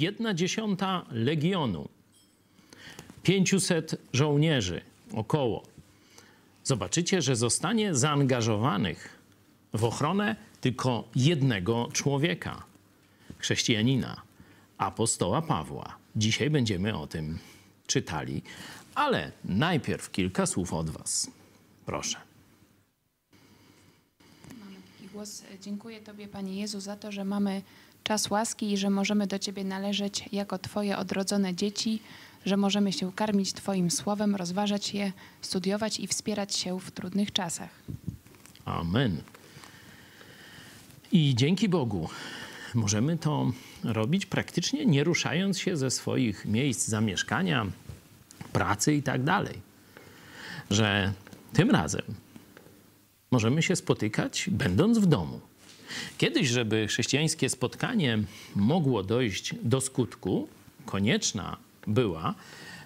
jedna dziesiąta legionu, 500 żołnierzy około, zobaczycie, że zostanie zaangażowanych w ochronę tylko jednego człowieka, chrześcijanina, apostoła Pawła. Dzisiaj będziemy o tym czytali, ale najpierw kilka słów od Was. Proszę. Mamy taki głos. Dziękuję Tobie, Panie Jezu, za to, że mamy czas łaski i że możemy do Ciebie należeć jako Twoje odrodzone dzieci, że możemy się karmić Twoim słowem, rozważać je, studiować i wspierać się w trudnych czasach. Amen. I dzięki Bogu możemy to robić praktycznie nie ruszając się ze swoich miejsc zamieszkania, pracy i tak dalej. Że tym razem możemy się spotykać będąc w domu. Kiedyś, żeby chrześcijańskie spotkanie mogło dojść do skutku, konieczna była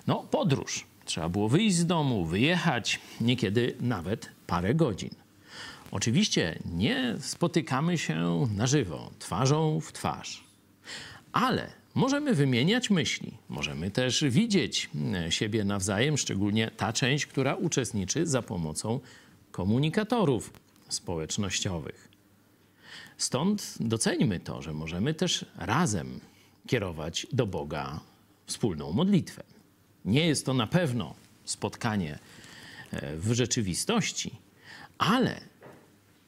no, podróż. Trzeba było wyjść z domu, wyjechać, niekiedy nawet parę godzin. Oczywiście nie spotykamy się na żywo, twarzą w twarz, ale możemy wymieniać myśli, możemy też widzieć e, siebie nawzajem, szczególnie ta część, która uczestniczy za pomocą komunikatorów społecznościowych. Stąd doceńmy to, że możemy też razem kierować do Boga wspólną modlitwę. Nie jest to na pewno spotkanie e, w rzeczywistości, ale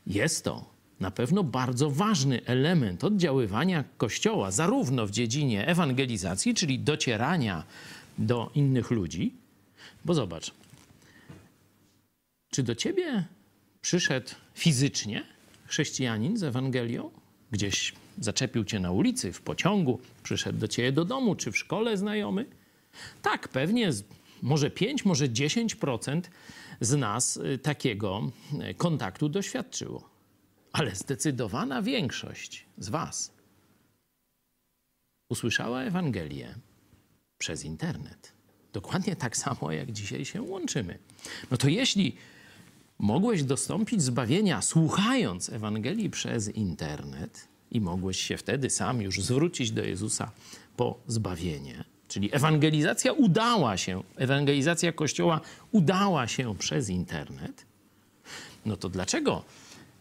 jest to na pewno bardzo ważny element oddziaływania Kościoła, zarówno w dziedzinie ewangelizacji, czyli docierania do innych ludzi, bo zobacz, czy do ciebie przyszedł fizycznie chrześcijanin z Ewangelią? Gdzieś zaczepił cię na ulicy, w pociągu, przyszedł do ciebie do domu, czy w szkole znajomy? Tak, pewnie może 5, może 10% z nas y, takiego y, kontaktu doświadczyło. Ale zdecydowana większość z Was usłyszała Ewangelię przez internet. Dokładnie tak samo, jak dzisiaj się łączymy. No to jeśli mogłeś dostąpić zbawienia słuchając Ewangelii przez internet i mogłeś się wtedy sam już zwrócić do Jezusa po zbawienie, czyli ewangelizacja udała się, ewangelizacja Kościoła udała się przez internet, no to dlaczego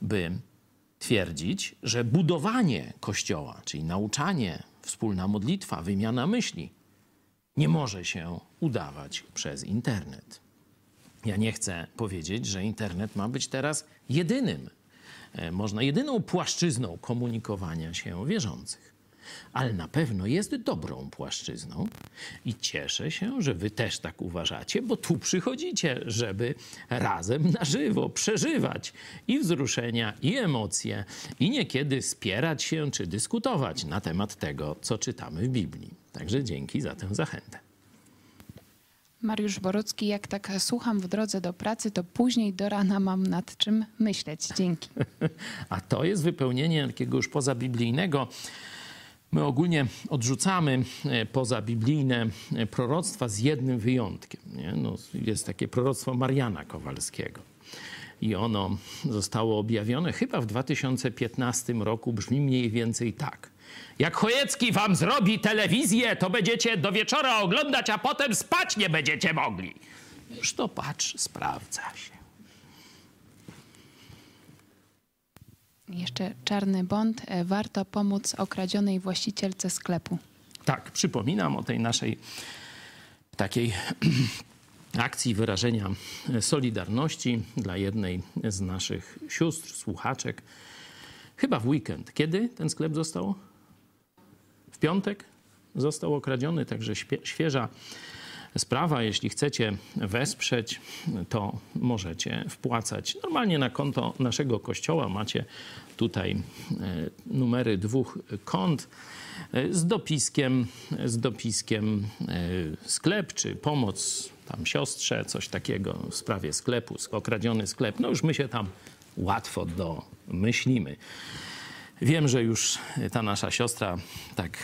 by twierdzić, że budowanie Kościoła, czyli nauczanie, wspólna modlitwa, wymiana myśli, nie może się udawać przez internet? Ja nie chcę powiedzieć, że internet ma być teraz jedynym, e, można jedyną płaszczyzną komunikowania się wierzących ale na pewno jest dobrą płaszczyzną i cieszę się, że wy też tak uważacie, bo tu przychodzicie, żeby razem na żywo przeżywać i wzruszenia, i emocje, i niekiedy spierać się czy dyskutować na temat tego, co czytamy w Biblii. Także dzięki za tę zachętę. Mariusz Borucki, jak tak słucham w drodze do pracy, to później do rana mam nad czym myśleć. Dzięki. A to jest wypełnienie takiego już pozabiblijnego My ogólnie odrzucamy e, poza biblijne e, proroctwa z jednym wyjątkiem. No, jest takie proroctwo Mariana Kowalskiego. I ono zostało objawione chyba w 2015 roku. Brzmi mniej więcej tak. Jak Chojecki wam zrobi telewizję, to będziecie do wieczora oglądać, a potem spać nie będziecie mogli. Już to patrz, sprawdza się. Jeszcze czarny bond. E, warto pomóc okradzionej właścicielce sklepu. Tak, przypominam o tej naszej takiej akcji wyrażenia solidarności dla jednej z naszych sióstr, słuchaczek. Chyba w weekend. Kiedy ten sklep został? W piątek został okradziony, także świeża sprawa. Jeśli chcecie wesprzeć, to możecie wpłacać normalnie na konto naszego kościoła. Macie tutaj e, numery dwóch kont e, z dopiskiem, z dopiskiem e, sklep czy pomoc tam siostrze, coś takiego w sprawie sklepu, okradziony sklep. No już my się tam łatwo domyślimy. Wiem, że już ta nasza siostra tak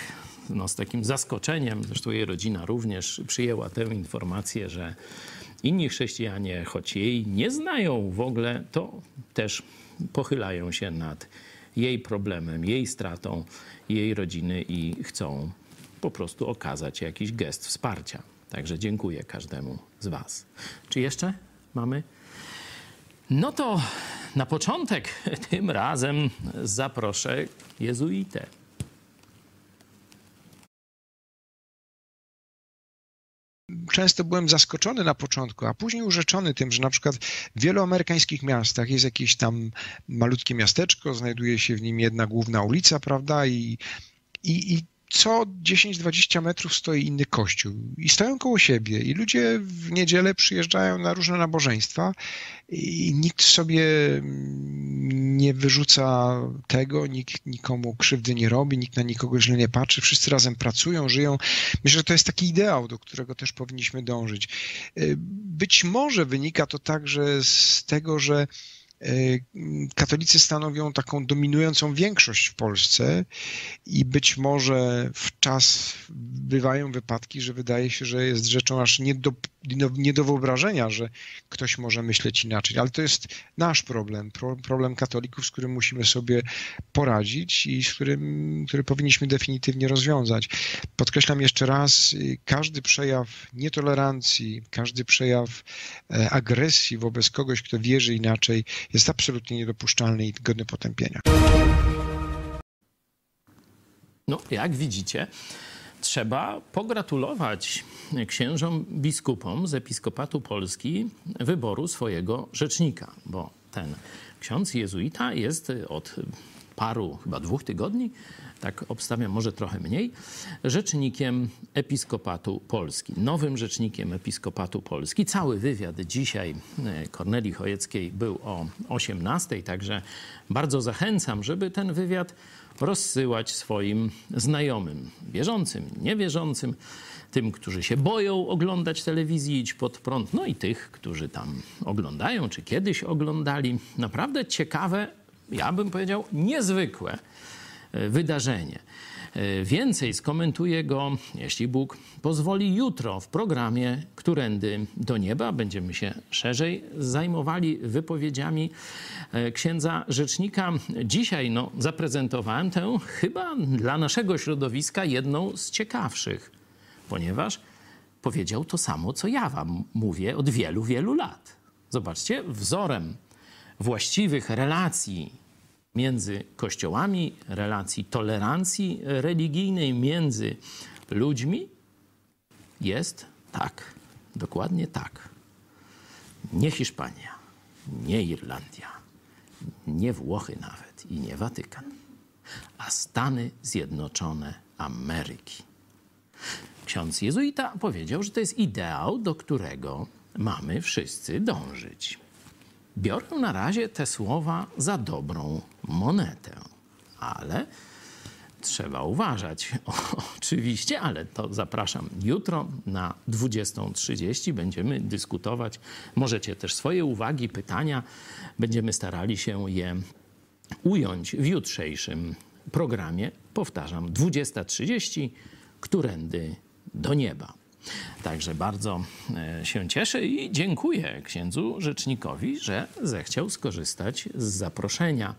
no, z takim zaskoczeniem, zresztą jej rodzina również przyjęła tę informację, że inni chrześcijanie, choć jej nie znają w ogóle, to też pochylają się nad jej problemem, jej stratą, jej rodziny i chcą po prostu okazać jakiś gest wsparcia. Także dziękuję każdemu z Was. Czy jeszcze mamy? No to na początek tym razem zaproszę jezuitę. często byłem zaskoczony na początku, a później urzeczony tym, że na przykład w wielu amerykańskich miastach jest jakieś tam malutkie miasteczko, znajduje się w nim jedna główna ulica, prawda, i, i, i co 10-20 metrów stoi inny kościół i stoją koło siebie i ludzie w niedzielę przyjeżdżają na różne nabożeństwa i nikt sobie nie wyrzuca tego, nikt nikomu krzywdy nie robi, nikt na nikogo źle nie patrzy, wszyscy razem pracują, żyją. Myślę, że to jest taki ideał, do którego też powinniśmy dążyć. Być może wynika to także z tego, że katolicy stanowią taką dominującą większość w Polsce i być może w czas bywają wypadki, że wydaje się, że jest rzeczą aż nie do, nie do wyobrażenia, że ktoś może myśleć inaczej. Ale to jest nasz problem, problem katolików, z którym musimy sobie poradzić i z którym, który powinniśmy definitywnie rozwiązać. Podkreślam jeszcze raz, każdy przejaw nietolerancji, każdy przejaw e, agresji wobec kogoś, kto wierzy inaczej, jest absolutnie niedopuszczalny i godny potępienia. No, jak widzicie, trzeba pogratulować księżom biskupom z Episkopatu Polski wyboru swojego rzecznika, bo ten ksiądz jezuita jest od paru, chyba dwóch tygodni, tak obstawiam, może trochę mniej, rzecznikiem Episkopatu Polski, nowym rzecznikiem Episkopatu Polski. Cały wywiad dzisiaj e, Korneli Chojeckiej był o 18, także bardzo zachęcam, żeby ten wywiad rozsyłać swoim znajomym, wierzącym, niewierzącym, tym, którzy się boją oglądać telewizji, idź pod prąd, no i tych, którzy tam oglądają, czy kiedyś oglądali. Naprawdę ciekawe, ja bym powiedział niezwykłe e, wydarzenie. E, więcej skomentuje go, jeśli Bóg pozwoli, jutro w programie Którędy do Nieba. Będziemy się szerzej zajmowali wypowiedziami e, księdza rzecznika. Dzisiaj no, zaprezentowałem tę chyba dla naszego środowiska jedną z ciekawszych, ponieważ powiedział to samo, co ja wam mówię od wielu, wielu lat. Zobaczcie, wzorem właściwych relacji między kościołami, relacji tolerancji religijnej między ludźmi jest tak, dokładnie tak. Nie Hiszpania, nie Irlandia, nie Włochy nawet i nie Watykan, a Stany Zjednoczone Ameryki. Ksiądz jezuita powiedział, że to jest ideał, do którego mamy wszyscy dążyć. Biorę na razie te słowa za dobrą monetę, ale trzeba uważać. O, oczywiście, ale to zapraszam jutro na 20.30. Będziemy dyskutować. Możecie też swoje uwagi, pytania. Będziemy starali się je ująć w jutrzejszym programie. Powtarzam, 20.30, którędy do nieba. Także bardzo e, się cieszę i dziękuję księdzu rzecznikowi, że zechciał skorzystać z zaproszenia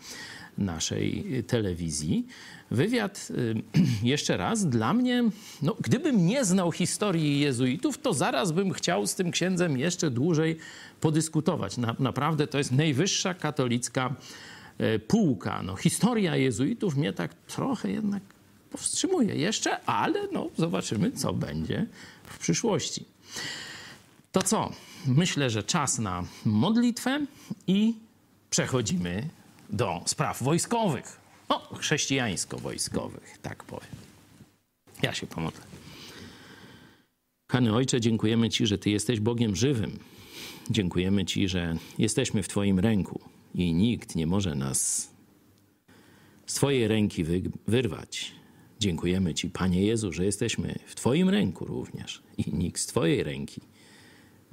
naszej telewizji. Wywiad, e, jeszcze raz, dla mnie, no, gdybym nie znał historii jezuitów, to zaraz bym chciał z tym księdzem jeszcze dłużej podyskutować. Na, naprawdę to jest najwyższa katolicka e, półka. No, historia jezuitów mnie tak trochę jednak powstrzymuje jeszcze, ale no, zobaczymy, co będzie w przyszłości. To co? Myślę, że czas na modlitwę i przechodzimy do spraw wojskowych. No, chrześcijańsko-wojskowych, tak powiem. Ja się pomodlę. Kochany Ojcze, dziękujemy Ci, że Ty jesteś Bogiem żywym. Dziękujemy Ci, że jesteśmy w Twoim ręku i nikt nie może nas z Twojej ręki wyrwać. Dziękujemy Ci, Panie Jezu, że jesteśmy w Twoim ręku również i nikt z Twojej ręki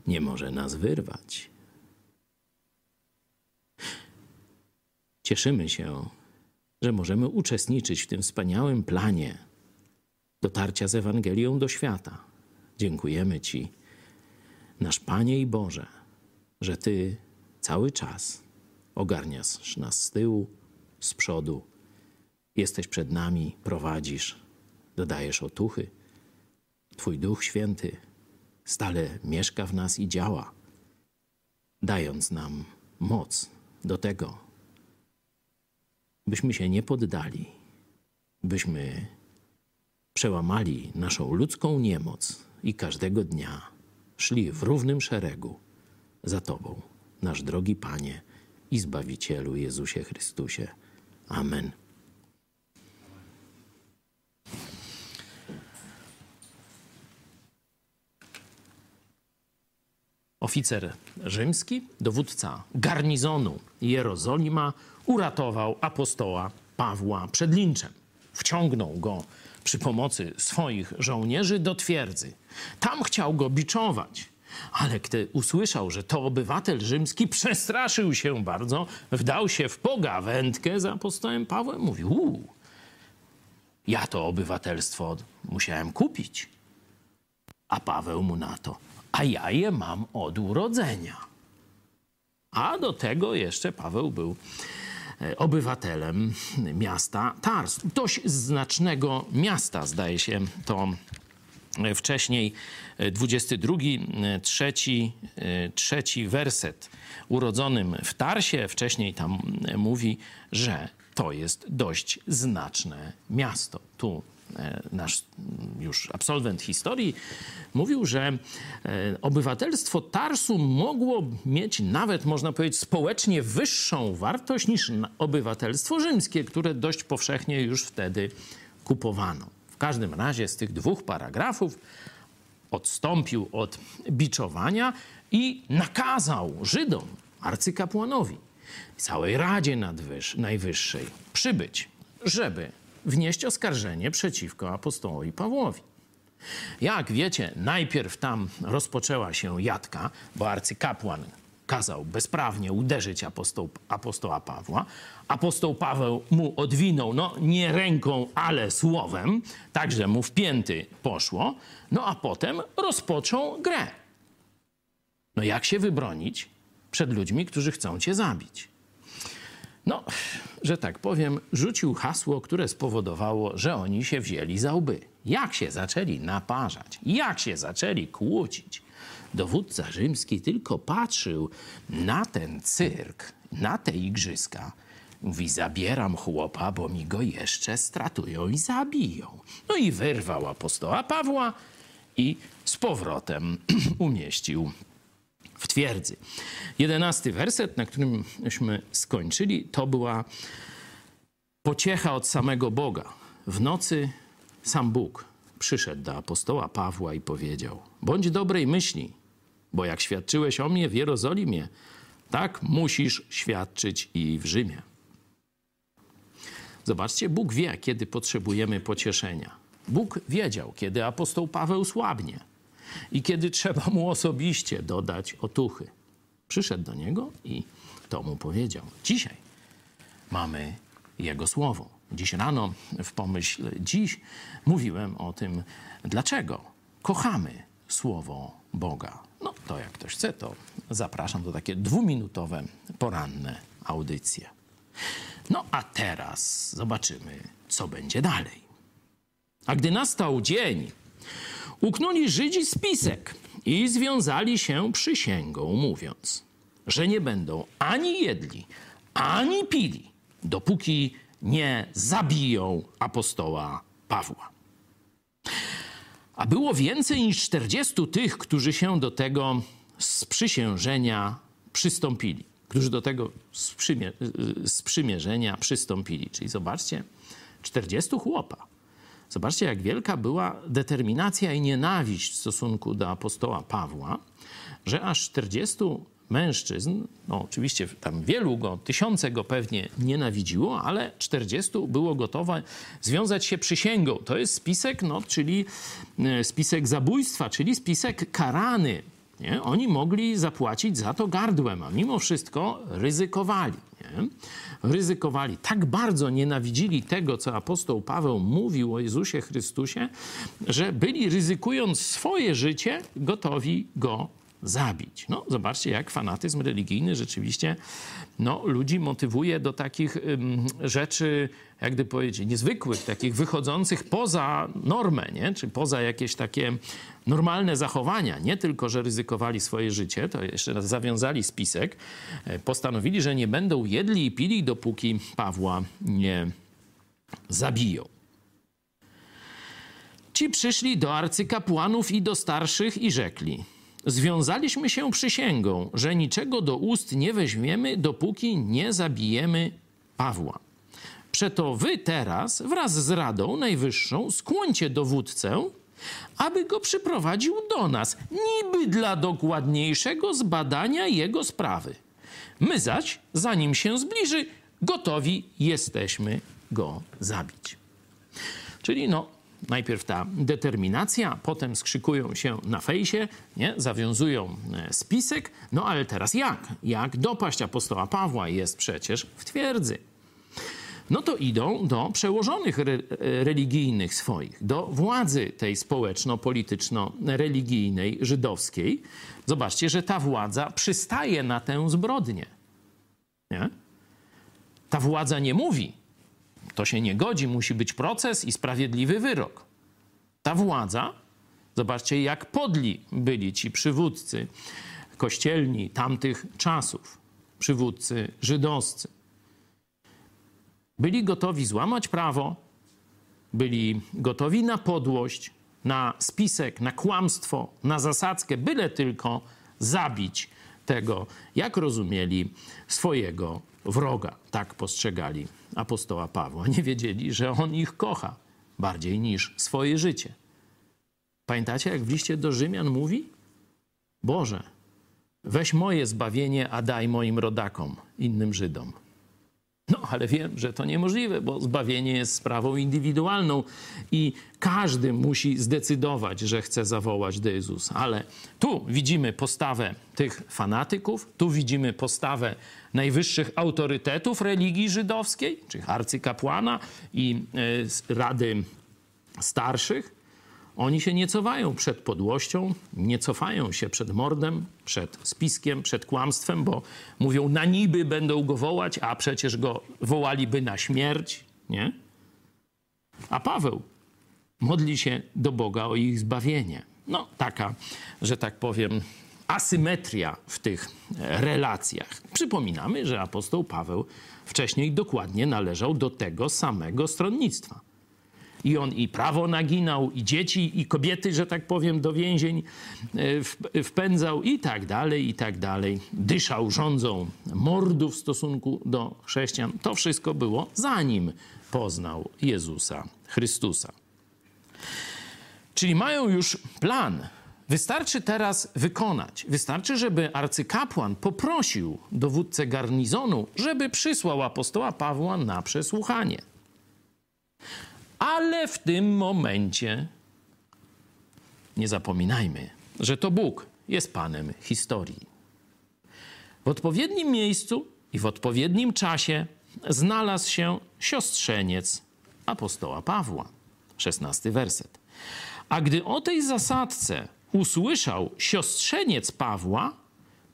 nie może nas wyrwać. Cieszymy się, że możemy uczestniczyć w tym wspaniałym planie dotarcia z Ewangelią do świata. Dziękujemy Ci, nasz Panie i Boże, że Ty cały czas ogarniasz nas z tyłu, z przodu Jesteś przed nami, prowadzisz, dodajesz otuchy. Twój Duch Święty stale mieszka w nas i działa, dając nam moc do tego, byśmy się nie poddali, byśmy przełamali naszą ludzką niemoc i każdego dnia szli w równym szeregu za Tobą, nasz drogi Panie i Zbawicielu Jezusie Chrystusie. Amen. Oficer rzymski, dowódca garnizonu Jerozolima, uratował apostoła Pawła przed linczem. Wciągnął go przy pomocy swoich żołnierzy do twierdzy. Tam chciał go biczować. Ale gdy usłyszał, że to obywatel rzymski, przestraszył się bardzo, wdał się w pogawędkę z apostołem Pawłem. Mówił, ja to obywatelstwo musiałem kupić. A Paweł mu na to, a ja je mam od urodzenia. A do tego jeszcze Paweł był e, obywatelem miasta Tars. Dość znacznego miasta, zdaje się, to e, wcześniej 22, e, trzeci, trzeci werset. Urodzonym w Tarsie, wcześniej tam mówi, że to jest dość znaczne miasto. Tu E, nasz już absolwent historii, mówił, że e, obywatelstwo Tarsu mogło mieć nawet, można powiedzieć, społecznie wyższą wartość niż obywatelstwo rzymskie, które dość powszechnie już wtedy kupowano. W każdym razie z tych dwóch paragrafów odstąpił od biczowania i nakazał Żydom, arcykapłanowi, całej Radzie Najwyższej przybyć, żeby wnieść oskarżenie przeciwko apostołowi Pawłowi. Jak wiecie, najpierw tam rozpoczęła się jadka, bo arcykapłan kazał bezprawnie uderzyć apostoł, apostoła Pawła. Apostoł Paweł mu odwinął, no nie ręką, ale słowem, także mu w pięty poszło. No a potem rozpoczął grę. No jak się wybronić przed ludźmi, którzy chcą cię zabić? No, że tak powiem, rzucił hasło, które spowodowało, że oni się wzięli za łby. Jak się zaczęli naparzać, jak się zaczęli kłócić. Dowódca rzymski tylko patrzył na ten cyrk, na te igrzyska. Mówi, zabieram chłopa, bo mi go jeszcze stratują i zabiją. No i wyrwał apostoła Pawła i z powrotem umieścił w twierdzy. Jedenasty werset, na którymśmy skończyli, to była pociecha od samego Boga. W nocy sam Bóg przyszedł do apostoła Pawła i powiedział: Bądź dobrej myśli, bo jak świadczyłeś o mnie w Jerozolimie, tak musisz świadczyć i w Rzymie. Zobaczcie, Bóg wie, kiedy potrzebujemy pocieszenia. Bóg wiedział, kiedy apostoł Paweł słabnie i kiedy trzeba mu osobiście dodać otuchy. Przyszedł do niego i to mu powiedział. Dzisiaj mamy jego słowo. Dziś rano w pomyśl dziś mówiłem o tym, dlaczego kochamy słowo Boga. No to jak ktoś chce, to zapraszam do takie dwuminutowe, poranne audycje. No a teraz zobaczymy, co będzie dalej. A gdy nastał dzień, uknuli Żydzi spisek i związali się przysięgą, mówiąc, że nie będą ani jedli, ani pili, dopóki nie zabiją apostoła Pawła. A było więcej niż 40 tych, którzy się do tego sprzysiężenia przystąpili, którzy do tego sprzymierzenia przystąpili. Czyli zobaczcie, 40 chłopa Zobaczcie, jak wielka była determinacja i nienawiść w stosunku do apostoła Pawła, że aż 40 mężczyzn, no oczywiście tam wielu go, tysiące go pewnie nienawidziło, ale 40 było gotowe związać się przysięgą. To jest spisek, no, czyli e, spisek zabójstwa, czyli spisek karany. Nie? Oni mogli zapłacić za to gardłem, a mimo wszystko ryzykowali. Nie? ryzykowali, tak bardzo nienawidzili tego, co apostoł Paweł mówił o Jezusie Chrystusie, że byli ryzykując swoje życie, gotowi go zabić. No, zobaczcie, jak fanatyzm religijny rzeczywiście no, ludzi motywuje do takich ym, rzeczy, jak gdy powiedzieć, niezwykłych, takich wychodzących poza normę, nie? czy poza jakieś takie normalne zachowania. Nie tylko, że ryzykowali swoje życie, to jeszcze raz zawiązali spisek, e, postanowili, że nie będą jedli i pili, dopóki Pawła nie zabiją. Ci przyszli do arcykapłanów i do starszych i rzekli: Związaliśmy się przysięgą, że niczego do ust nie weźmiemy, dopóki nie zabijemy Pawła. Przeto wy teraz wraz z Radą Najwyższą skłońcie dowódcę, aby go przyprowadził do nas, niby dla dokładniejszego zbadania jego sprawy. My zaś, zanim się zbliży, gotowi jesteśmy go zabić. Czyli no, najpierw ta determinacja, potem skrzykują się na fejsie, nie? zawiązują e, spisek, no ale teraz jak? Jak dopaść apostoła Pawła jest przecież w twierdzy? No to idą do przełożonych re religijnych swoich, do władzy tej społeczno-polityczno-religijnej żydowskiej. Zobaczcie, że ta władza przystaje na tę zbrodnię. Nie? Ta władza nie mówi, to się nie godzi, musi być proces i sprawiedliwy wyrok. Ta władza, zobaczcie, jak podli byli ci przywódcy kościelni tamtych czasów, przywódcy żydowscy. Byli gotowi złamać prawo, byli gotowi na podłość, na spisek, na kłamstwo, na zasadzkę, byle tylko zabić tego, jak rozumieli swojego wroga. Tak postrzegali apostoła Pawła. Nie wiedzieli, że on ich kocha bardziej niż swoje życie. Pamiętacie, jak w liście do Rzymian mówi? Boże, weź moje zbawienie, a daj moim rodakom, innym Żydom. No, ale wiem, że to niemożliwe, bo zbawienie jest sprawą indywidualną i każdy musi zdecydować, że chce zawołać do Jezusa. Ale tu widzimy postawę tych fanatyków, tu widzimy postawę najwyższych autorytetów religii żydowskiej, czyli arcykapłana i y, rady starszych. Oni się nie cofają przed podłością, nie cofają się przed mordem, przed spiskiem, przed kłamstwem, bo mówią, na niby będą go wołać, a przecież go wołaliby na śmierć, nie? A Paweł modli się do Boga o ich zbawienie. No, taka, że tak powiem, asymetria w tych relacjach. Przypominamy, że apostoł Paweł wcześniej dokładnie należał do tego samego stronnictwa. I on i prawo naginał, i dzieci, i kobiety, że tak powiem, do więzień e, wpędzał, i tak dalej, i tak dalej. Dyszał rządzą mordów w stosunku do chrześcijan. To wszystko było zanim poznał Jezusa Chrystusa. Czyli mają już plan. Wystarczy teraz wykonać. Wystarczy, żeby arcykapłan poprosił dowódcę garnizonu, żeby przysłał apostoła Pawła na przesłuchanie. Ale w tym momencie nie zapominajmy, że to Bóg jest Panem historii. W odpowiednim miejscu i w odpowiednim czasie znalazł się siostrzeniec apostoła Pawła. Szesnasty werset. A gdy o tej zasadce usłyszał siostrzeniec Pawła,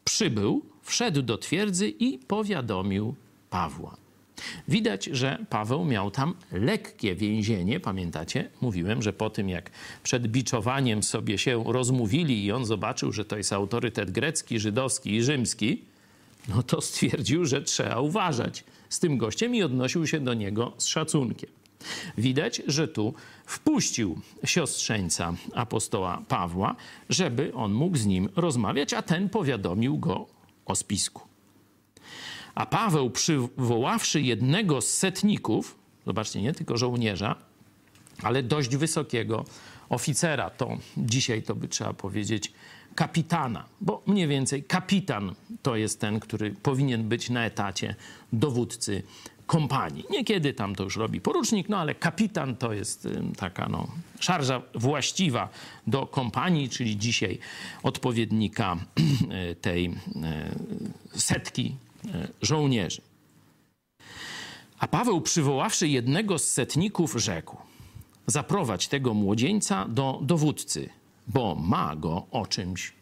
przybył, wszedł do twierdzy i powiadomił Pawła. Widać, że Paweł miał tam lekkie więzienie. Pamiętacie? Mówiłem, że po tym jak przed biczowaniem sobie się rozmówili i on zobaczył, że to jest autorytet grecki, żydowski i rzymski, no to stwierdził, że trzeba uważać z tym gościem i odnosił się do niego z szacunkiem. Widać, że tu wpuścił siostrzeńca apostoła Pawła, żeby on mógł z nim rozmawiać, a ten powiadomił go o spisku. A Paweł, przywoławszy jednego z setników, zobaczcie, nie tylko żołnierza, ale dość wysokiego oficera, to dzisiaj to by trzeba powiedzieć kapitana, bo mniej więcej kapitan to jest ten, który powinien być na etacie dowódcy kompanii. Niekiedy tam to już robi porucznik, no ale kapitan to jest taka no, szarża właściwa do kompanii, czyli dzisiaj odpowiednika tej e, setki żołnierzy. A Paweł, przywoławszy jednego z setników, rzekł: Zaprowadź tego młodzieńca do dowódcy, bo ma go o czymś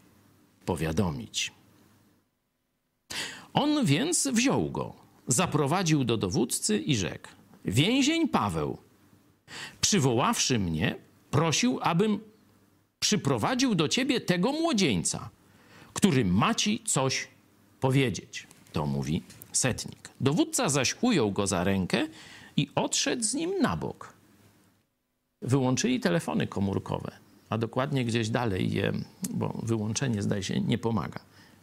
powiadomić. On więc wziął go, zaprowadził do dowódcy i rzekł: Więzień Paweł, przywoławszy mnie, prosił, abym przyprowadził do ciebie tego młodzieńca, który ma ci coś powiedzieć. To mówi setnik. Dowódca zaś ujął go za rękę i odszedł z nim na bok. Wyłączyli telefony komórkowe, a dokładnie gdzieś dalej je, bo wyłączenie zdaje się nie pomaga.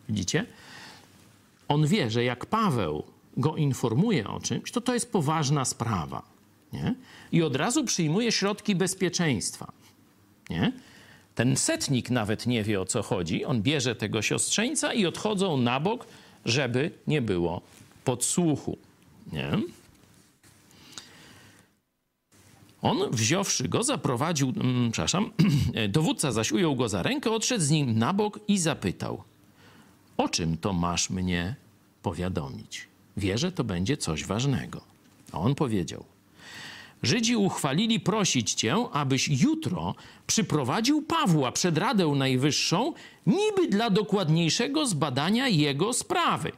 Widzicie? On wie, że jak Paweł go informuje o czymś, to to jest poważna sprawa. Nie? I od razu przyjmuje środki bezpieczeństwa. Nie? Ten setnik nawet nie wie o co chodzi. On bierze tego siostrzeńca i odchodzą na bok, żeby nie było podsłuchu. Nie? On, wziąwszy go, zaprowadził, mm, przepraszam, dowódca zaś ujął go za rękę, odszedł z nim na bok i zapytał: O czym to masz mnie powiadomić? Wie, że to będzie coś ważnego. A on powiedział: Żydzi uchwalili prosić cię, abyś jutro przyprowadził Pawła przed Radę Najwyższą, niby dla dokładniejszego zbadania jego sprawy.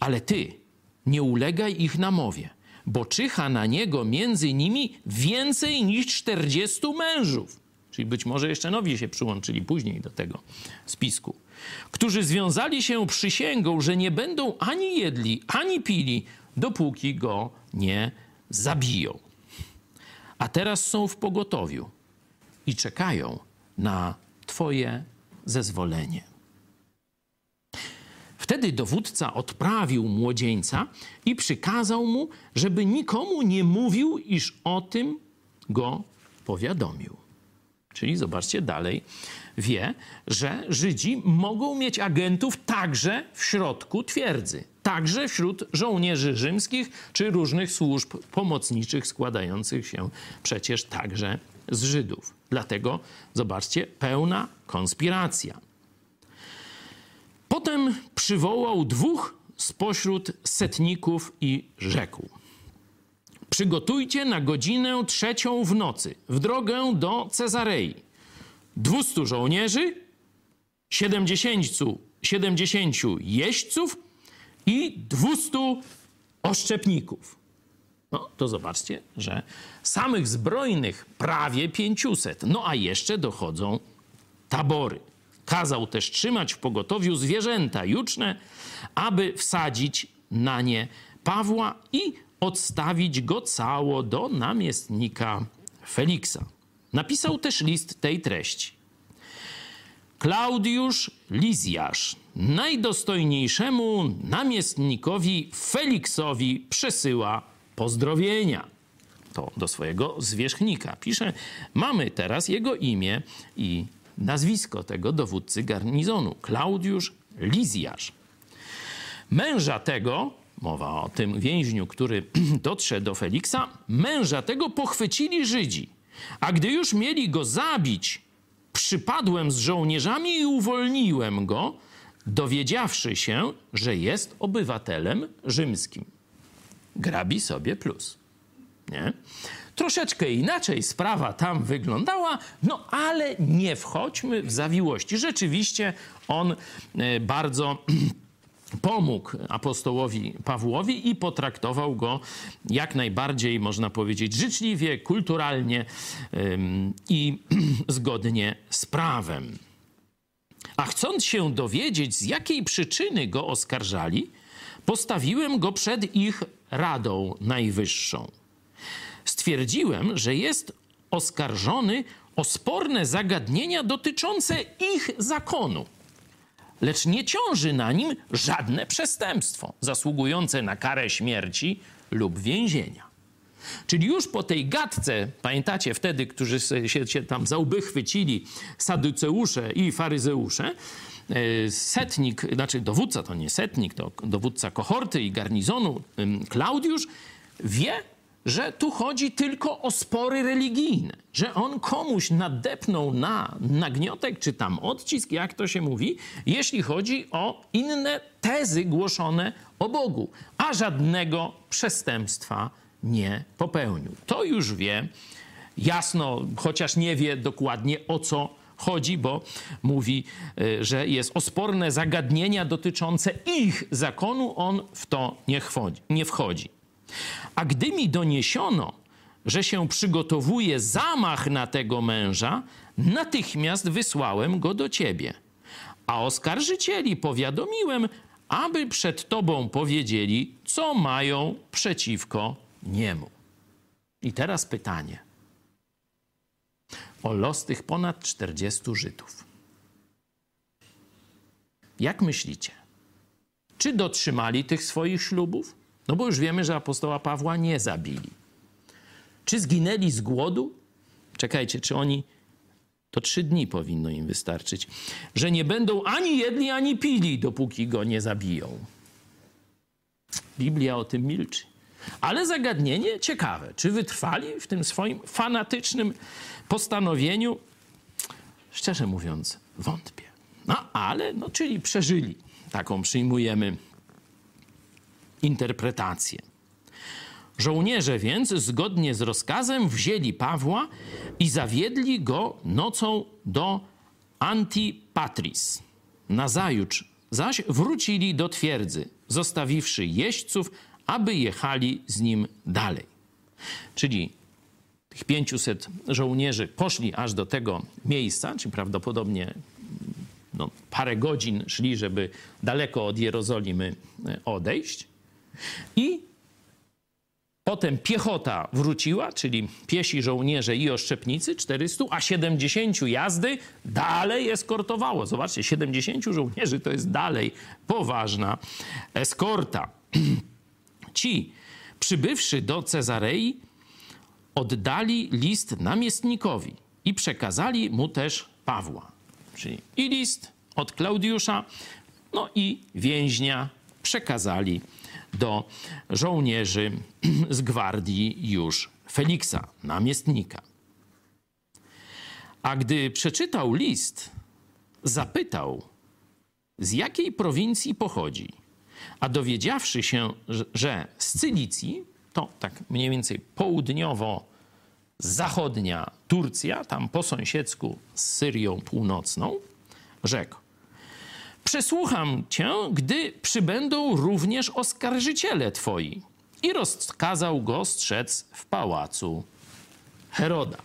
Ale ty nie ulegaj ich namowie, bo czyha na niego między nimi więcej niż czterdziestu mężów. Czyli być może jeszcze nowi się przyłączyli później do tego spisku. Którzy związali się przysięgą, że nie będą ani jedli, ani pili, dopóki go nie zabiją. A teraz są w pogotowiu i czekają na Twoje zezwolenie. Wtedy dowódca odprawił młodzieńca i przykazał mu, żeby nikomu nie mówił, iż o tym go powiadomił. Czyli zobaczcie dalej, wie, że Żydzi mogą mieć agentów także w środku twierdzy, także wśród żołnierzy rzymskich czy różnych służb pomocniczych składających się przecież także z Żydów. Dlatego zobaczcie, pełna konspiracja. Potem przywołał dwóch spośród setników i rzekł: Przygotujcie na godzinę trzecią w nocy w drogę do Cezarei 200 żołnierzy, 70, 70 jeźdźców i 200 oszczepników. No to zobaczcie, że samych zbrojnych prawie 500. No a jeszcze dochodzą tabory. Kazał też trzymać w pogotowiu zwierzęta juczne, aby wsadzić na nie Pawła i odstawić go cało do namiestnika Feliksa. Napisał też list tej treści. Klaudiusz Lizjasz najdostojniejszemu namiestnikowi Feliksowi przesyła pozdrowienia. To do swojego zwierzchnika. Pisze, mamy teraz jego imię i nazwisko tego dowódcy garnizonu. Klaudiusz Lizjasz. Męża tego, mowa o tym więźniu, który dotrze do Feliksa, męża tego pochwycili Żydzi. A gdy już mieli go zabić, przypadłem z żołnierzami i uwolniłem go, dowiedziawszy się, że jest obywatelem rzymskim. Grabi sobie plus. Nie? Troszeczkę inaczej sprawa tam wyglądała, no ale nie wchodźmy w zawiłości. Rzeczywiście on e, bardzo pomógł apostołowi Pawłowi i potraktował go jak najbardziej, można powiedzieć, życzliwie, kulturalnie i zgodnie z prawem. A chcąc się dowiedzieć, z jakiej przyczyny go oskarżali, postawiłem go przed ich Radą Najwyższą. Stwierdziłem, że jest oskarżony o sporne zagadnienia dotyczące ich zakonu lecz nie ciąży na nim żadne przestępstwo zasługujące na karę śmierci lub więzienia. Czyli już po tej gadce, pamiętacie wtedy, którzy się, się tam za łby chwycili, saduceusze i faryzeusze, e, setnik, znaczy dowódca, to nie setnik, to dowódca kohorty i garnizonu, Klaudiusz, wie, że tu chodzi tylko o spory religijne, że on komuś nadepnął na nagniotek czy tam odcisk, jak to się mówi, jeśli chodzi o inne tezy głoszone o Bogu, a żadnego przestępstwa nie popełnił. To już wie jasno, chociaż nie wie dokładnie o co chodzi, bo mówi, y, że jest osporne zagadnienia dotyczące ich zakonu, on w to nie wchodzi. Nie wchodzi. A gdy mi doniesiono, że się przygotowuje zamach na tego męża, natychmiast wysłałem go do ciebie. A oskarżycieli powiadomiłem, aby przed tobą powiedzieli, co mają przeciwko niemu. I teraz pytanie o los tych ponad 40 Żydów. Jak myślicie? Czy dotrzymali tych swoich ślubów? No bo już wiemy, że apostoła Pawła nie zabili. Czy zginęli z głodu? Czekajcie, czy oni. To trzy dni powinno im wystarczyć. Że nie będą ani jedli, ani pili, dopóki go nie zabiją. Biblia o tym milczy. Ale zagadnienie ciekawe. Czy wytrwali w tym swoim fanatycznym postanowieniu? Szczerze mówiąc, wątpię. No ale, no, czyli przeżyli. Taką przyjmujemy interpretację. Żołnierze więc, zgodnie z rozkazem, wzięli Pawła i zawiedli go nocą do Antipatris. Nazajutrz zaś wrócili do twierdzy, zostawiwszy jeźdźców, aby jechali z nim dalej. Czyli tych 500 żołnierzy poszli aż do tego miejsca, czyli prawdopodobnie no, parę godzin szli, żeby daleko od Jerozolimy e, odejść. I Potem piechota wróciła, czyli piesi żołnierze i oszczepnicy, 400, a 70 jazdy dalej eskortowało. Zobaczcie, 70 żołnierzy to jest dalej poważna eskorta. Ci, przybywszy do Cezarei, oddali list namiestnikowi i przekazali mu też Pawła. Czyli i list od Klaudiusza, no i więźnia przekazali do żołnierzy z gwardii już Feliksa, namiestnika. A gdy przeczytał list, zapytał, z jakiej prowincji pochodzi. A dowiedziawszy się, że z Cylicji, to tak mniej więcej południowo-zachodnia Turcja, tam po sąsiedzku z Syrią Północną, rzekł: Przesłucham cię, gdy przybędą również oskarżyciele twoi. I rozkazał go strzec w pałacu Heroda.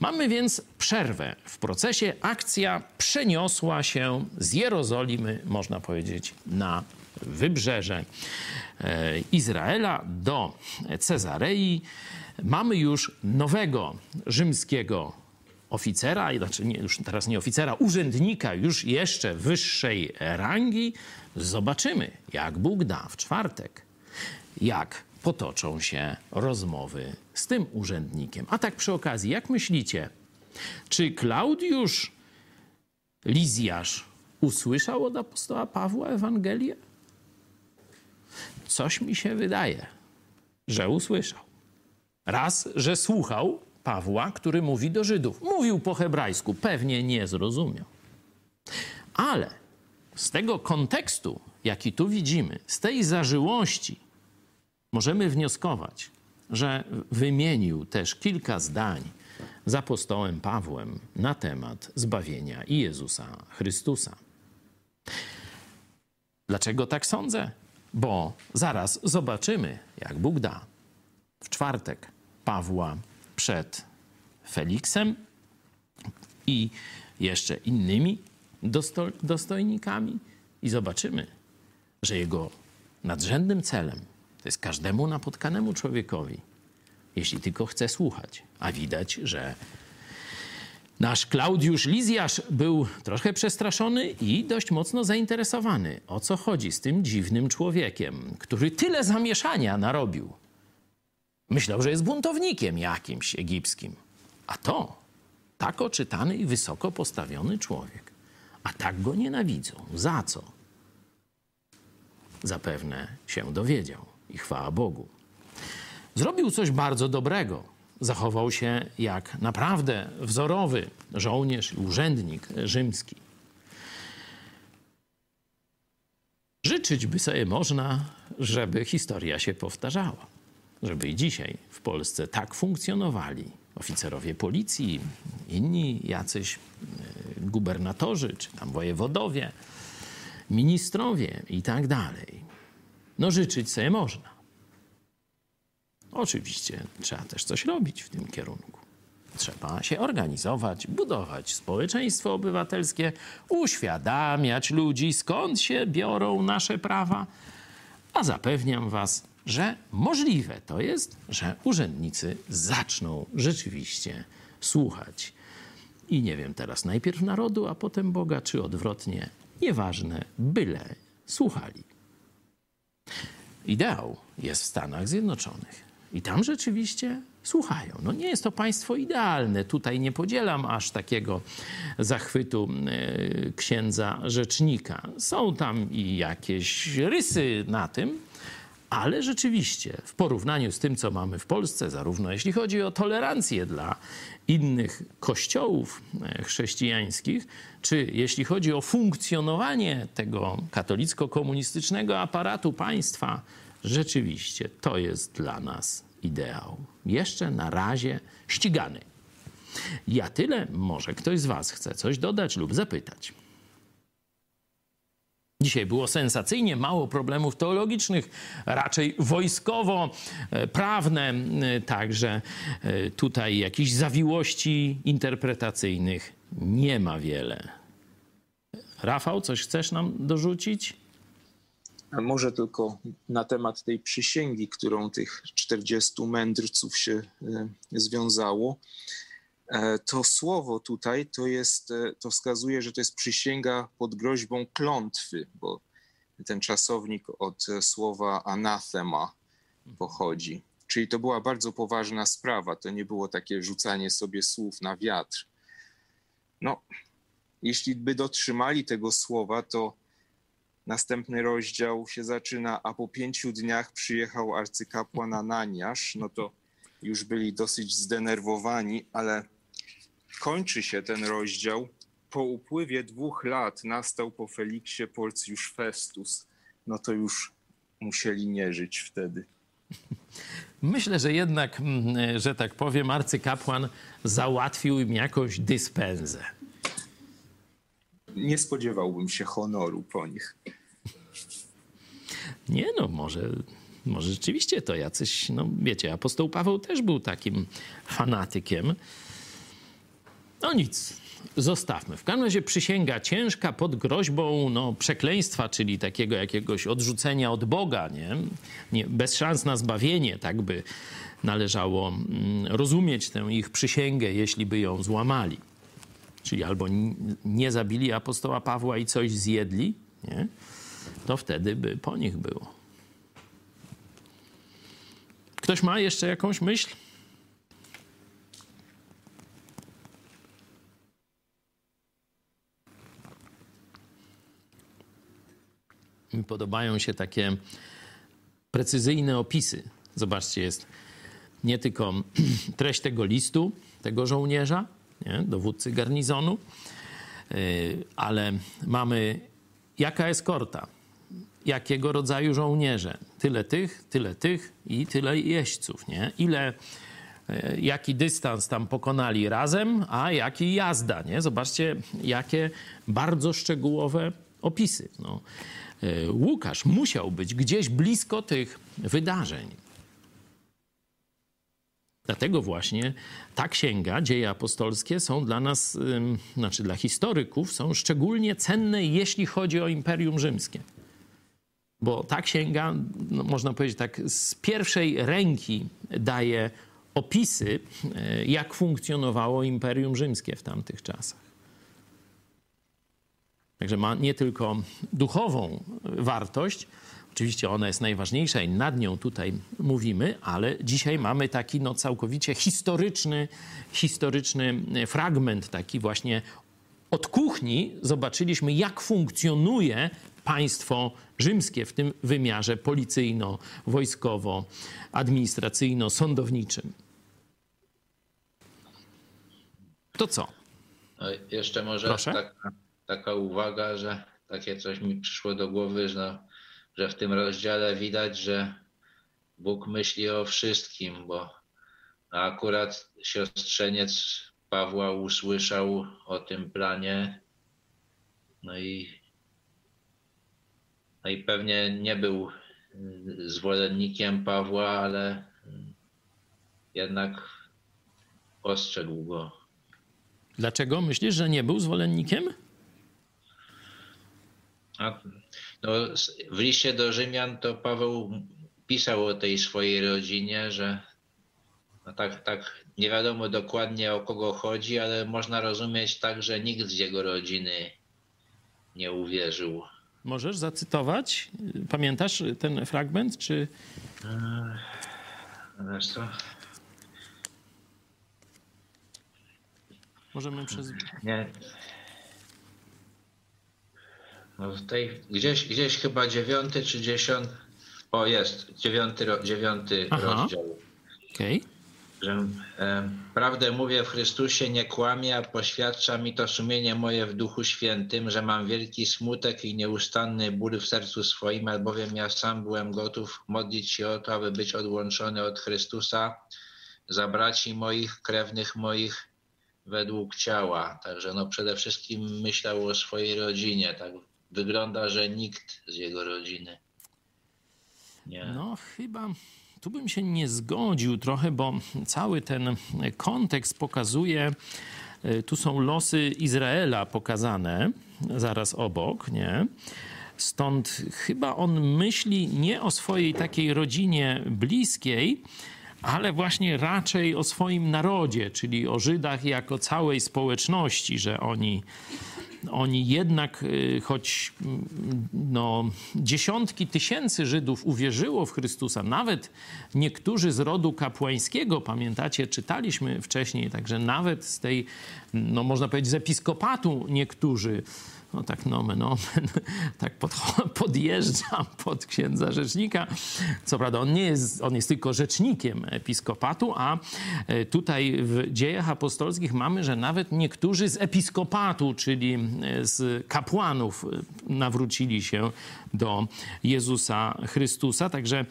Mamy więc przerwę w procesie. Akcja przeniosła się z Jerozolimy, można powiedzieć, na wybrzeże e, Izraela do Cezarei. Mamy już nowego rzymskiego oficera, znaczy nie, już teraz nie oficera, urzędnika już jeszcze wyższej rangi, zobaczymy, jak Bóg da w czwartek, jak potoczą się rozmowy z tym urzędnikiem. A tak przy okazji, jak myślicie, czy Klaudiusz Lizjasz usłyszał od apostoła Pawła Ewangelię? Coś mi się wydaje, że usłyszał. Raz, że słuchał Pawła, który mówi do Żydów. Mówił po hebrajsku, pewnie nie zrozumiał. Ale z tego kontekstu, jaki tu widzimy, z tej zażyłości, możemy wnioskować, że wymienił też kilka zdań z apostołem Pawłem na temat zbawienia i Jezusa Chrystusa. Dlaczego tak sądzę? Bo zaraz zobaczymy, jak Bóg da. W czwartek Pawła przed Feliksem i jeszcze innymi dosto dostojnikami i zobaczymy, że jego nadrzędnym celem to jest każdemu napotkanemu człowiekowi, jeśli tylko chce słuchać. A widać, że nasz Klaudiusz Lizjasz był trochę przestraszony i dość mocno zainteresowany, o co chodzi z tym dziwnym człowiekiem, który tyle zamieszania narobił. Myślał, że jest buntownikiem jakimś egipskim. A to tak oczytany i wysoko postawiony człowiek. A tak go nienawidzą. Za co? Zapewne się dowiedział i chwała Bogu. Zrobił coś bardzo dobrego. Zachował się jak naprawdę wzorowy żołnierz i urzędnik rzymski. Życzyć by sobie można, żeby historia się powtarzała żeby i dzisiaj w Polsce tak funkcjonowali oficerowie policji, inni jacyś e, gubernatorzy, czy tam wojewodowie, ministrowie i tak dalej. No życzyć sobie można. Oczywiście trzeba też coś robić w tym kierunku. Trzeba się organizować, budować społeczeństwo obywatelskie, uświadamiać ludzi, skąd się biorą nasze prawa. A zapewniam Was, że możliwe to jest, że urzędnicy zaczną rzeczywiście słuchać. I nie wiem teraz, najpierw narodu, a potem Boga, czy odwrotnie. Nieważne, byle słuchali. Ideał jest w Stanach Zjednoczonych. I tam rzeczywiście słuchają. No nie jest to państwo idealne. Tutaj nie podzielam aż takiego zachwytu e, księdza rzecznika. Są tam i jakieś rysy na tym, ale rzeczywiście w porównaniu z tym, co mamy w Polsce, zarówno jeśli chodzi o tolerancję dla innych kościołów e, chrześcijańskich, czy jeśli chodzi o funkcjonowanie tego katolicko-komunistycznego aparatu państwa, rzeczywiście to jest dla nas ideał. Jeszcze na razie ścigany. Ja tyle, może ktoś z Was chce coś dodać lub zapytać. Dzisiaj było sensacyjnie mało problemów teologicznych, raczej wojskowo-prawne, e, także e, tutaj jakichś zawiłości interpretacyjnych nie ma wiele. Rafał, coś chcesz nam dorzucić? Może tylko na temat tej przysięgi, którą tych 40 mędrców się e, związało. E, to słowo tutaj to jest, e, to wskazuje, że to jest przysięga pod groźbą klątwy, bo ten czasownik od słowa anathema pochodzi. Czyli to była bardzo poważna sprawa. To nie było takie rzucanie sobie słów na wiatr. No, jeśli by dotrzymali tego słowa, to następny rozdział się zaczyna, a po pięciu dniach przyjechał arcykapłan Ananiasz, no to już byli dosyć zdenerwowani, ale kończy się ten rozdział. Po upływie dwóch lat nastał po Feliksie Porcjusz Festus. No to już musieli nie żyć wtedy. Myślę, że jednak, mm, że tak powiem, arcykapłan załatwił im jakąś dyspensę. Nie spodziewałbym się honoru po nich. Nie no, może, może rzeczywiście to jacyś, no wiecie, apostoł Paweł też był takim fanatykiem. No nic, zostawmy. W każdym razie przysięga ciężka pod groźbą no, przekleństwa, czyli takiego jakiegoś odrzucenia od Boga, nie? nie bez szans na zbawienie, tak by należało mm, rozumieć tę ich przysięgę, jeśli by ją złamali. Czyli albo nie zabili apostoła Pawła i coś zjedli, nie? to wtedy by po nich było. Ktoś ma jeszcze jakąś myśl? Podobają się takie precyzyjne opisy. Zobaczcie, jest nie tylko treść tego listu, tego żołnierza, nie, dowódcy garnizonu, y, ale mamy jaka eskorta, jakiego rodzaju żołnierze. Tyle tych, tyle tych i tyle jeźdźców, nie? Ile, y, jaki dystans tam pokonali razem, a jaki jazda, nie? Zobaczcie, jakie bardzo szczegółowe opisy. No. E, Łukasz musiał być gdzieś blisko tych wydarzeń. Dlatego właśnie ta księga, dzieje apostolskie, są dla nas, znaczy dla historyków, są szczególnie cenne, jeśli chodzi o Imperium Rzymskie. Bo ta księga, no można powiedzieć tak, z pierwszej ręki daje opisy, e, jak funkcjonowało Imperium Rzymskie w tamtych czasach. Także ma nie tylko duchową wartość, oczywiście ona jest najważniejsza i nad nią tutaj mówimy, ale dzisiaj mamy taki no, całkowicie historyczny, historyczny fragment, taki właśnie od kuchni zobaczyliśmy, jak funkcjonuje państwo rzymskie w tym wymiarze policyjno-wojskowo-administracyjno-sądowniczym. To co? No, jeszcze może Proszę? tak taka uwaga, że takie coś mi przyszło do głowy, że, no, że w tym rozdziale widać, że Bóg myśli o wszystkim, bo akurat siostrzeniec Pawła usłyszał o tym planie. No i, no i pewnie nie był zwolennikiem Pawła, ale jednak ostrzegł go. Dlaczego myślisz, że nie był zwolennikiem? A, no, w liście do Rzymian to Paweł pisał o tej swojej rodzinie, że no tak, tak nie wiadomo dokładnie o kogo chodzi, ale można rozumieć tak, że nikt z jego rodziny nie uwierzył. Możesz zacytować? Pamiętasz ten fragment, czy... Wiesz co? Możemy przez... Nie. No w tej, gdzieś, gdzieś chyba dziewiąty czy dziesiąty, o jest, dziewiąty, dziewiąty rozdział. Okej. Okay że e, prawdę mówię w Chrystusie, nie kłamię, a poświadcza mi to sumienie moje w Duchu Świętym, że mam wielki smutek i nieustanny ból w sercu swoim, albowiem ja sam byłem gotów modlić się o to, aby być odłączony od Chrystusa za braci moich, krewnych moich według ciała. Także no przede wszystkim myślał o swojej rodzinie. Tak wygląda, że nikt z jego rodziny. Nie. No chyba tu bym się nie zgodził trochę, bo cały ten kontekst pokazuje, e, tu są losy Izraela pokazane zaraz obok, nie? Stąd chyba on myśli nie o swojej takiej rodzinie bliskiej, ale właśnie raczej o swoim narodzie, czyli o Żydach jako całej społeczności, że oni oni jednak, y, choć mm, no, dziesiątki tysięcy Żydów uwierzyło w Chrystusa, nawet niektórzy z rodu kapłańskiego, pamiętacie, czytaliśmy wcześniej, także nawet z tej, no można powiedzieć, z episkopatu niektórzy no tak nomen omen, tak pod, podjeżdżam pod księdza rzecznika. Co prawda on nie jest, on jest tylko rzecznikiem episkopatu, a e, tutaj w dziejach apostolskich mamy, że nawet niektórzy z episkopatu, czyli e, z kapłanów e, nawrócili się do Jezusa Chrystusa. Także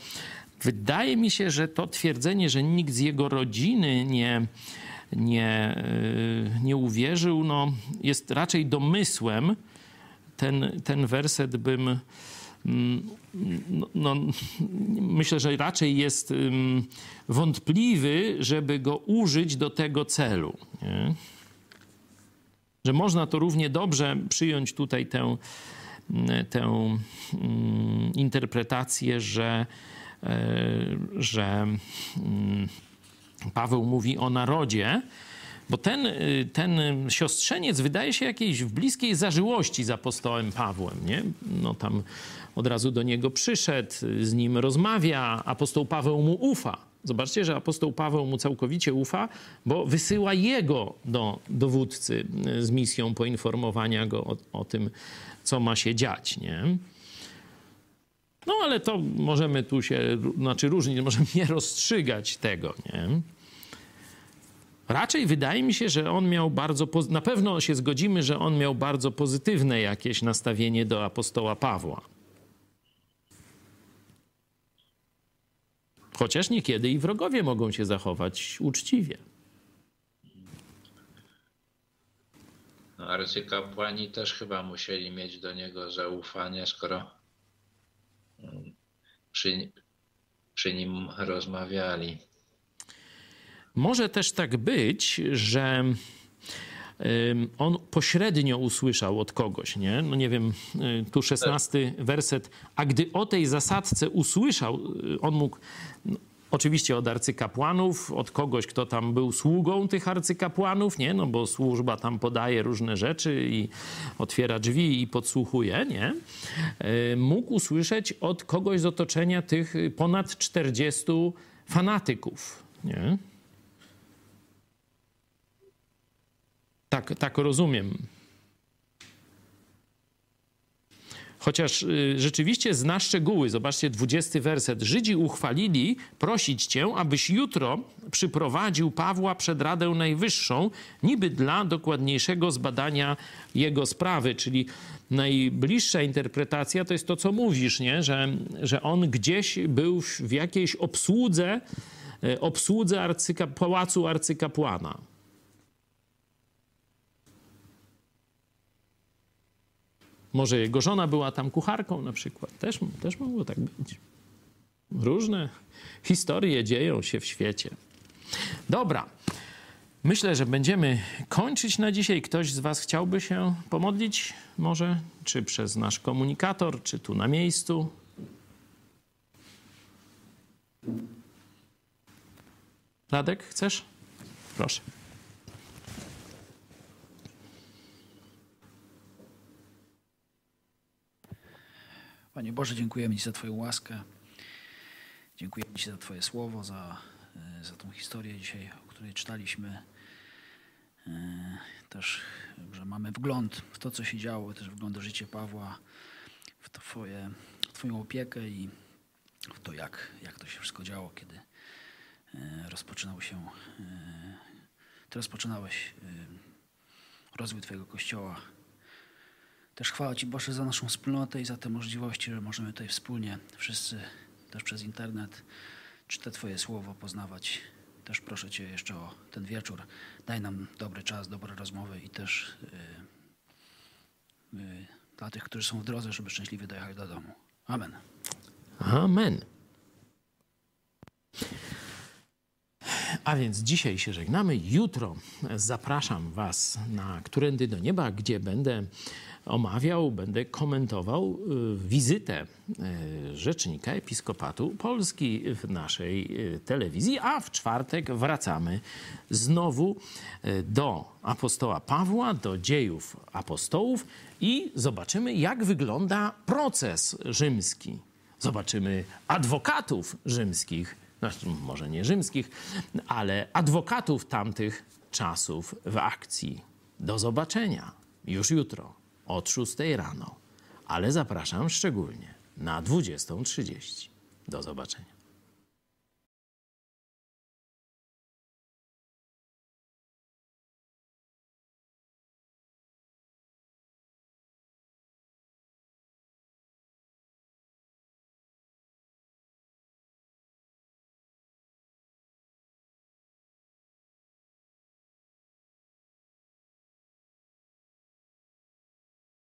wydaje mi się, że to twierdzenie, że nikt z jego rodziny nie nie, nie uwierzył, no, jest raczej domysłem, ten, ten werset bym. Mm, no, no, myślę, że raczej jest wątpliwy, żeby go użyć do tego celu. Nie? Że można to równie dobrze przyjąć tutaj tę, tę mm, interpretację, że, e, że mm, Paweł mówi o narodzie, bo ten, y, ten siostrzeniec wydaje się jakiejś w bliskiej zażyłości z apostołem Pawłem, nie? No tam od razu do niego przyszedł, z nim rozmawia, apostoł Paweł mu ufa. Zobaczcie, że apostoł Paweł mu całkowicie ufa, bo wysyła jego do dowódcy y, z misją poinformowania go o, o tym, co ma się dziać, nie? No ale to możemy tu się, znaczy różnie, możemy nie rozstrzygać tego, nie? Raczej wydaje mi się, że on miał bardzo, na pewno się zgodzimy, że on miał bardzo pozytywne jakieś nastawienie do apostoła Pawła. Chociaż niekiedy i wrogowie mogą się zachować uczciwie. No, arcykapłani też chyba musieli mieć do niego zaufanie, skoro przy, przy nim rozmawiali. Może też tak być, że on pośrednio usłyszał od kogoś, nie? No nie wiem, y, tu szesnasty werset. A gdy o tej zasadce usłyszał, y, on mógł no, oczywiście od arcykapłanów, od kogoś, kto tam był sługą tych arcykapłanów, nie? No bo służba tam podaje różne rzeczy i otwiera drzwi i podsłuchuje, nie? Mógł usłyszeć od kogoś z otoczenia tych ponad 40 fanatyków, nie? Tak, tak rozumiem. Chociaż y, rzeczywiście zna szczegóły. Zobaczcie, 20 werset. Żydzi uchwalili prosić cię, abyś jutro przyprowadził Pawła przed Radę Najwyższą, niby dla dokładniejszego zbadania jego sprawy. Czyli najbliższa interpretacja to jest to, co mówisz, nie? Że, że on gdzieś był w jakiejś obsłudze e, obsłudze pałacu arcykapłana. Może jego żona była tam kucharką na przykład. Też, też mogło tak być. Różne historie dzieją się w świecie. Dobra. Myślę, że będziemy kończyć na dzisiaj. Ktoś z Was chciałby się pomodlić? Może? Czy przez nasz komunikator, czy tu na miejscu? Radek, chcesz? Proszę. Panie Boże, dziękujemy Ci za Twoją łaskę. Dziękujemy Ci za Twoje słowo, za, e, za tą historię dzisiaj, o której czytaliśmy. E, też, że mamy wgląd w to, co się działo, też wgląd w życie Pawła, w twoje, w Twoją opiekę i w to, jak, jak to się wszystko działo, kiedy e, rozpoczynał się, Ty rozpoczynałeś rozwój Twojego Kościoła też chwała Ci Boże za naszą wspólnotę i za te możliwości, że możemy tutaj wspólnie wszyscy też przez internet czytać Twoje słowo, poznawać. Też proszę Cię jeszcze o ten wieczór. Daj nam dobry czas, dobre rozmowy i też yy, yy, dla tych, którzy są w drodze, żeby szczęśliwie dojechać do domu. Amen. Amen. A więc dzisiaj się żegnamy. Jutro zapraszam Was na Którędy do Nieba, gdzie będę omawiał, będę komentował y, wizytę y, rzecznika Episkopatu Polski w naszej y, telewizji, a w czwartek wracamy znowu do apostoła Pawła, do dziejów apostołów i zobaczymy, jak wygląda proces rzymski. Zobaczymy adwokatów rzymskich, znaczy może nie rzymskich, ale adwokatów tamtych czasów w akcji. Do zobaczenia już jutro od 6 rano, ale zapraszam szczególnie na 20.30. Do zobaczenia.